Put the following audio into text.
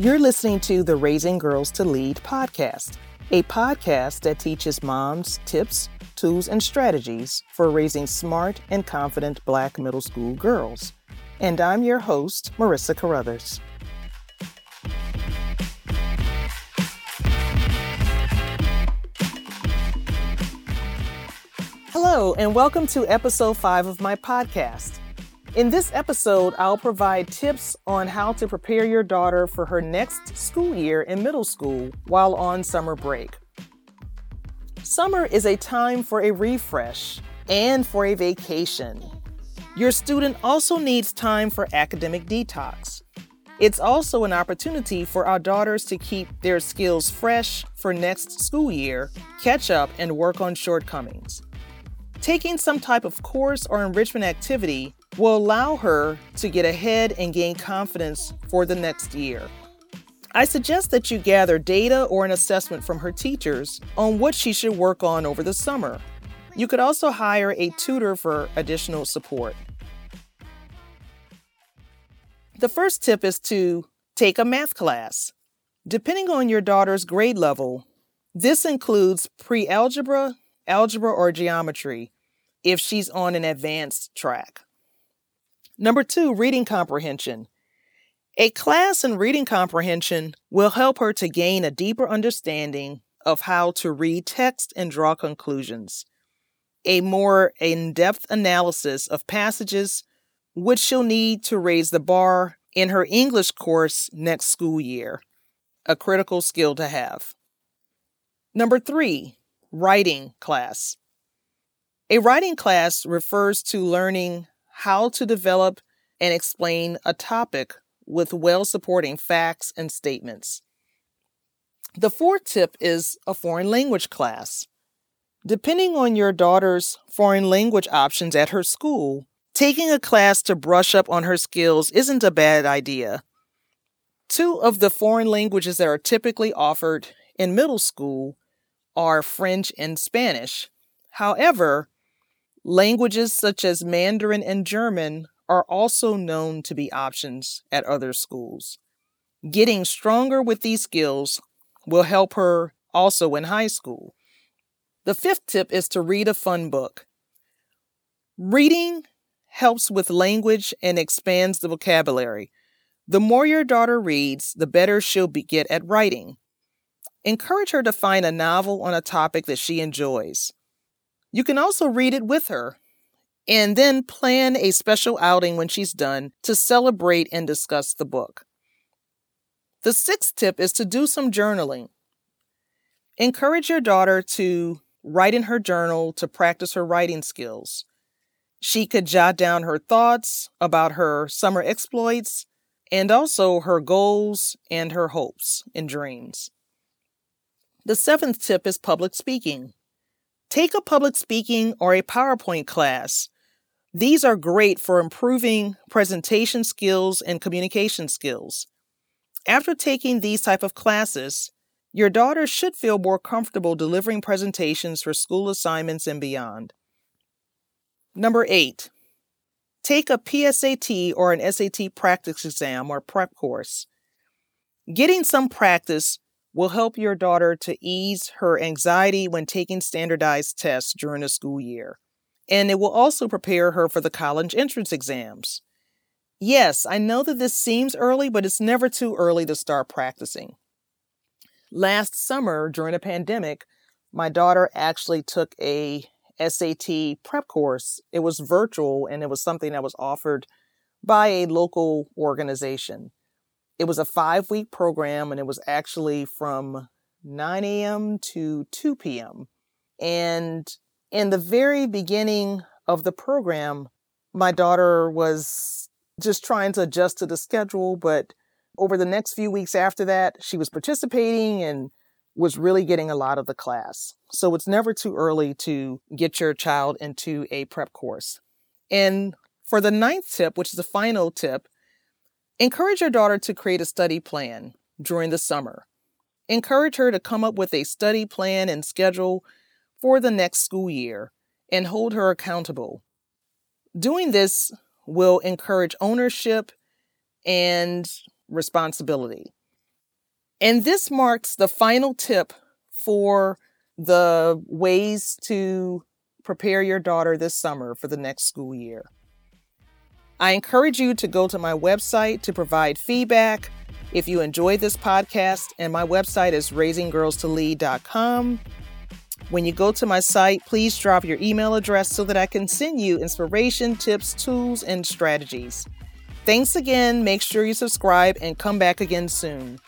You're listening to the Raising Girls to Lead podcast, a podcast that teaches moms tips, tools, and strategies for raising smart and confident Black middle school girls. And I'm your host, Marissa Carruthers. Hello, and welcome to episode five of my podcast. In this episode, I'll provide tips on how to prepare your daughter for her next school year in middle school while on summer break. Summer is a time for a refresh and for a vacation. Your student also needs time for academic detox. It's also an opportunity for our daughters to keep their skills fresh for next school year, catch up, and work on shortcomings. Taking some type of course or enrichment activity will allow her to get ahead and gain confidence for the next year. I suggest that you gather data or an assessment from her teachers on what she should work on over the summer. You could also hire a tutor for additional support. The first tip is to take a math class. Depending on your daughter's grade level, this includes pre algebra, algebra, or geometry if she's on an advanced track. Number two, reading comprehension. A class in reading comprehension will help her to gain a deeper understanding of how to read text and draw conclusions. A more in depth analysis of passages, which she'll need to raise the bar in her English course next school year. A critical skill to have. Number three, writing class. A writing class refers to learning how to develop and explain a topic with well supporting facts and statements. The fourth tip is a foreign language class. Depending on your daughter's foreign language options at her school, taking a class to brush up on her skills isn't a bad idea. Two of the foreign languages that are typically offered in middle school are French and Spanish. However, Languages such as Mandarin and German are also known to be options at other schools. Getting stronger with these skills will help her also in high school. The fifth tip is to read a fun book. Reading helps with language and expands the vocabulary. The more your daughter reads, the better she'll be, get at writing. Encourage her to find a novel on a topic that she enjoys. You can also read it with her and then plan a special outing when she's done to celebrate and discuss the book. The sixth tip is to do some journaling. Encourage your daughter to write in her journal to practice her writing skills. She could jot down her thoughts about her summer exploits and also her goals and her hopes and dreams. The seventh tip is public speaking. Take a public speaking or a PowerPoint class. These are great for improving presentation skills and communication skills. After taking these type of classes, your daughter should feel more comfortable delivering presentations for school assignments and beyond. Number 8. Take a PSAT or an SAT practice exam or prep course. Getting some practice will help your daughter to ease her anxiety when taking standardized tests during the school year. And it will also prepare her for the college entrance exams. Yes, I know that this seems early, but it's never too early to start practicing. Last summer, during the pandemic, my daughter actually took a SAT prep course. It was virtual and it was something that was offered by a local organization. It was a five week program and it was actually from 9 a.m. to 2 p.m. And in the very beginning of the program, my daughter was just trying to adjust to the schedule. But over the next few weeks after that, she was participating and was really getting a lot of the class. So it's never too early to get your child into a prep course. And for the ninth tip, which is the final tip, Encourage your daughter to create a study plan during the summer. Encourage her to come up with a study plan and schedule for the next school year and hold her accountable. Doing this will encourage ownership and responsibility. And this marks the final tip for the ways to prepare your daughter this summer for the next school year. I encourage you to go to my website to provide feedback. If you enjoy this podcast, and my website is raisinggirlstolead.com. When you go to my site, please drop your email address so that I can send you inspiration, tips, tools, and strategies. Thanks again. Make sure you subscribe and come back again soon.